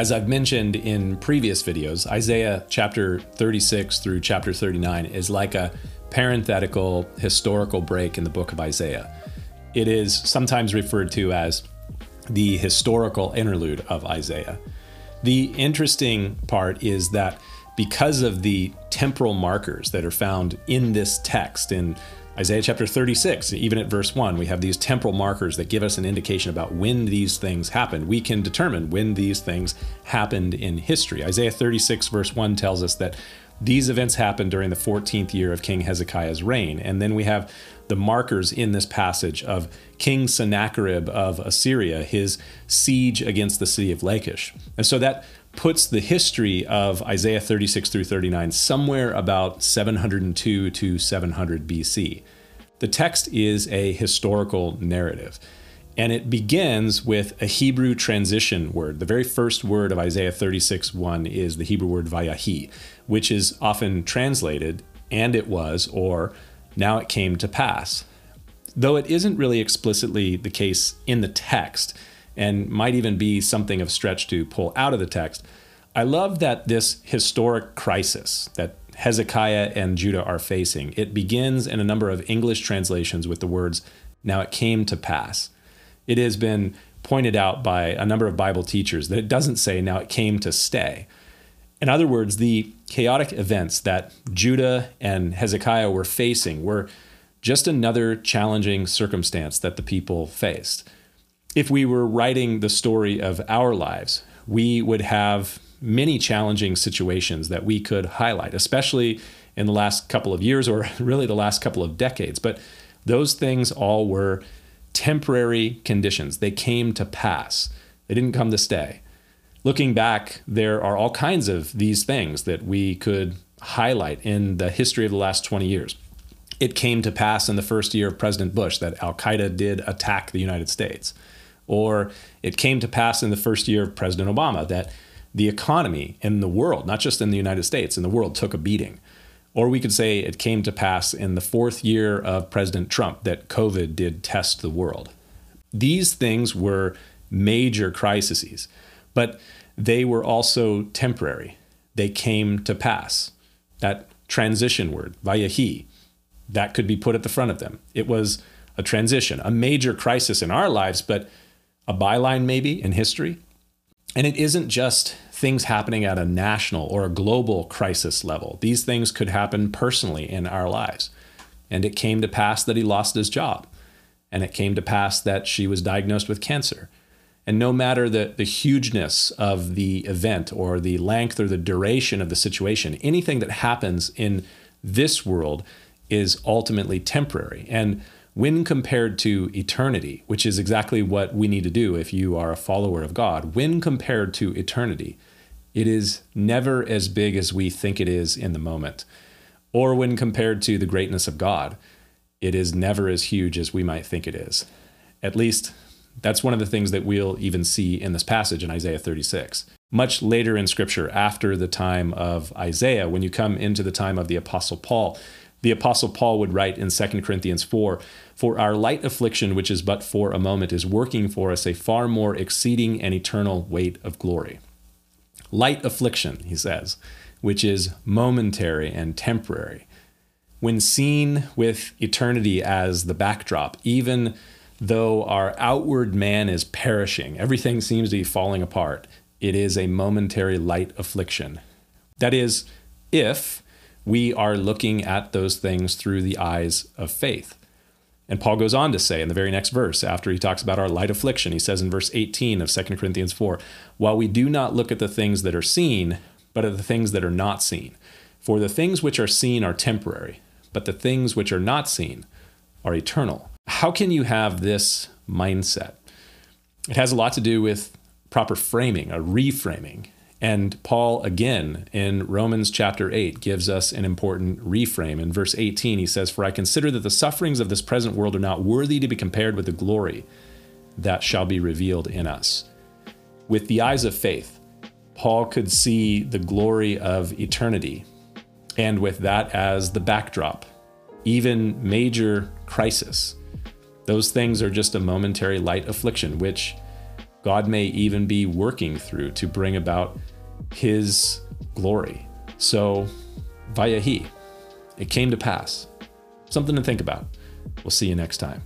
As I've mentioned in previous videos, Isaiah chapter 36 through chapter 39 is like a parenthetical historical break in the book of Isaiah. It is sometimes referred to as the historical interlude of Isaiah. The interesting part is that because of the temporal markers that are found in this text in Isaiah chapter 36, even at verse 1, we have these temporal markers that give us an indication about when these things happened. We can determine when these things happened in history. Isaiah 36, verse 1 tells us that these events happened during the 14th year of King Hezekiah's reign. And then we have the markers in this passage of King Sennacherib of Assyria, his siege against the city of Lachish. And so that puts the history of Isaiah 36 through 39 somewhere about 702 to 700 BC. The text is a historical narrative, and it begins with a Hebrew transition word. The very first word of Isaiah 36 1 is the Hebrew word vayahi, which is often translated, and it was, or now it came to pass. Though it isn't really explicitly the case in the text, and might even be something of stretch to pull out of the text. I love that this historic crisis that Hezekiah and Judah are facing, it begins in a number of English translations with the words, now it came to pass. It has been pointed out by a number of Bible teachers that it doesn't say, now it came to stay. In other words, the chaotic events that Judah and Hezekiah were facing were just another challenging circumstance that the people faced if we were writing the story of our lives, we would have many challenging situations that we could highlight, especially in the last couple of years or really the last couple of decades. But those things all were temporary conditions. They came to pass, they didn't come to stay. Looking back, there are all kinds of these things that we could highlight in the history of the last 20 years. It came to pass in the first year of President Bush that Al Qaeda did attack the United States. Or it came to pass in the first year of President Obama that the economy in the world, not just in the United States, in the world took a beating. Or we could say it came to pass in the fourth year of President Trump that COVID did test the world. These things were major crises, but they were also temporary. They came to pass. That transition word, vayahi, that could be put at the front of them. It was a transition, a major crisis in our lives, but a byline maybe in history. And it isn't just things happening at a national or a global crisis level. These things could happen personally in our lives. And it came to pass that he lost his job. And it came to pass that she was diagnosed with cancer. And no matter the, the hugeness of the event or the length or the duration of the situation, anything that happens in this world is ultimately temporary. And when compared to eternity, which is exactly what we need to do if you are a follower of God, when compared to eternity, it is never as big as we think it is in the moment. Or when compared to the greatness of God, it is never as huge as we might think it is. At least, that's one of the things that we'll even see in this passage in Isaiah 36. Much later in Scripture, after the time of Isaiah, when you come into the time of the Apostle Paul, the Apostle Paul would write in 2 Corinthians 4 For our light affliction, which is but for a moment, is working for us a far more exceeding and eternal weight of glory. Light affliction, he says, which is momentary and temporary. When seen with eternity as the backdrop, even though our outward man is perishing, everything seems to be falling apart, it is a momentary light affliction. That is, if we are looking at those things through the eyes of faith. And Paul goes on to say in the very next verse, after he talks about our light affliction, he says in verse 18 of 2 Corinthians 4 While we do not look at the things that are seen, but at the things that are not seen. For the things which are seen are temporary, but the things which are not seen are eternal. How can you have this mindset? It has a lot to do with proper framing, a reframing. And Paul, again, in Romans chapter 8, gives us an important reframe. In verse 18, he says, For I consider that the sufferings of this present world are not worthy to be compared with the glory that shall be revealed in us. With the eyes of faith, Paul could see the glory of eternity. And with that as the backdrop, even major crisis, those things are just a momentary light affliction, which God may even be working through to bring about his glory. So, vayahi, it came to pass. Something to think about. We'll see you next time.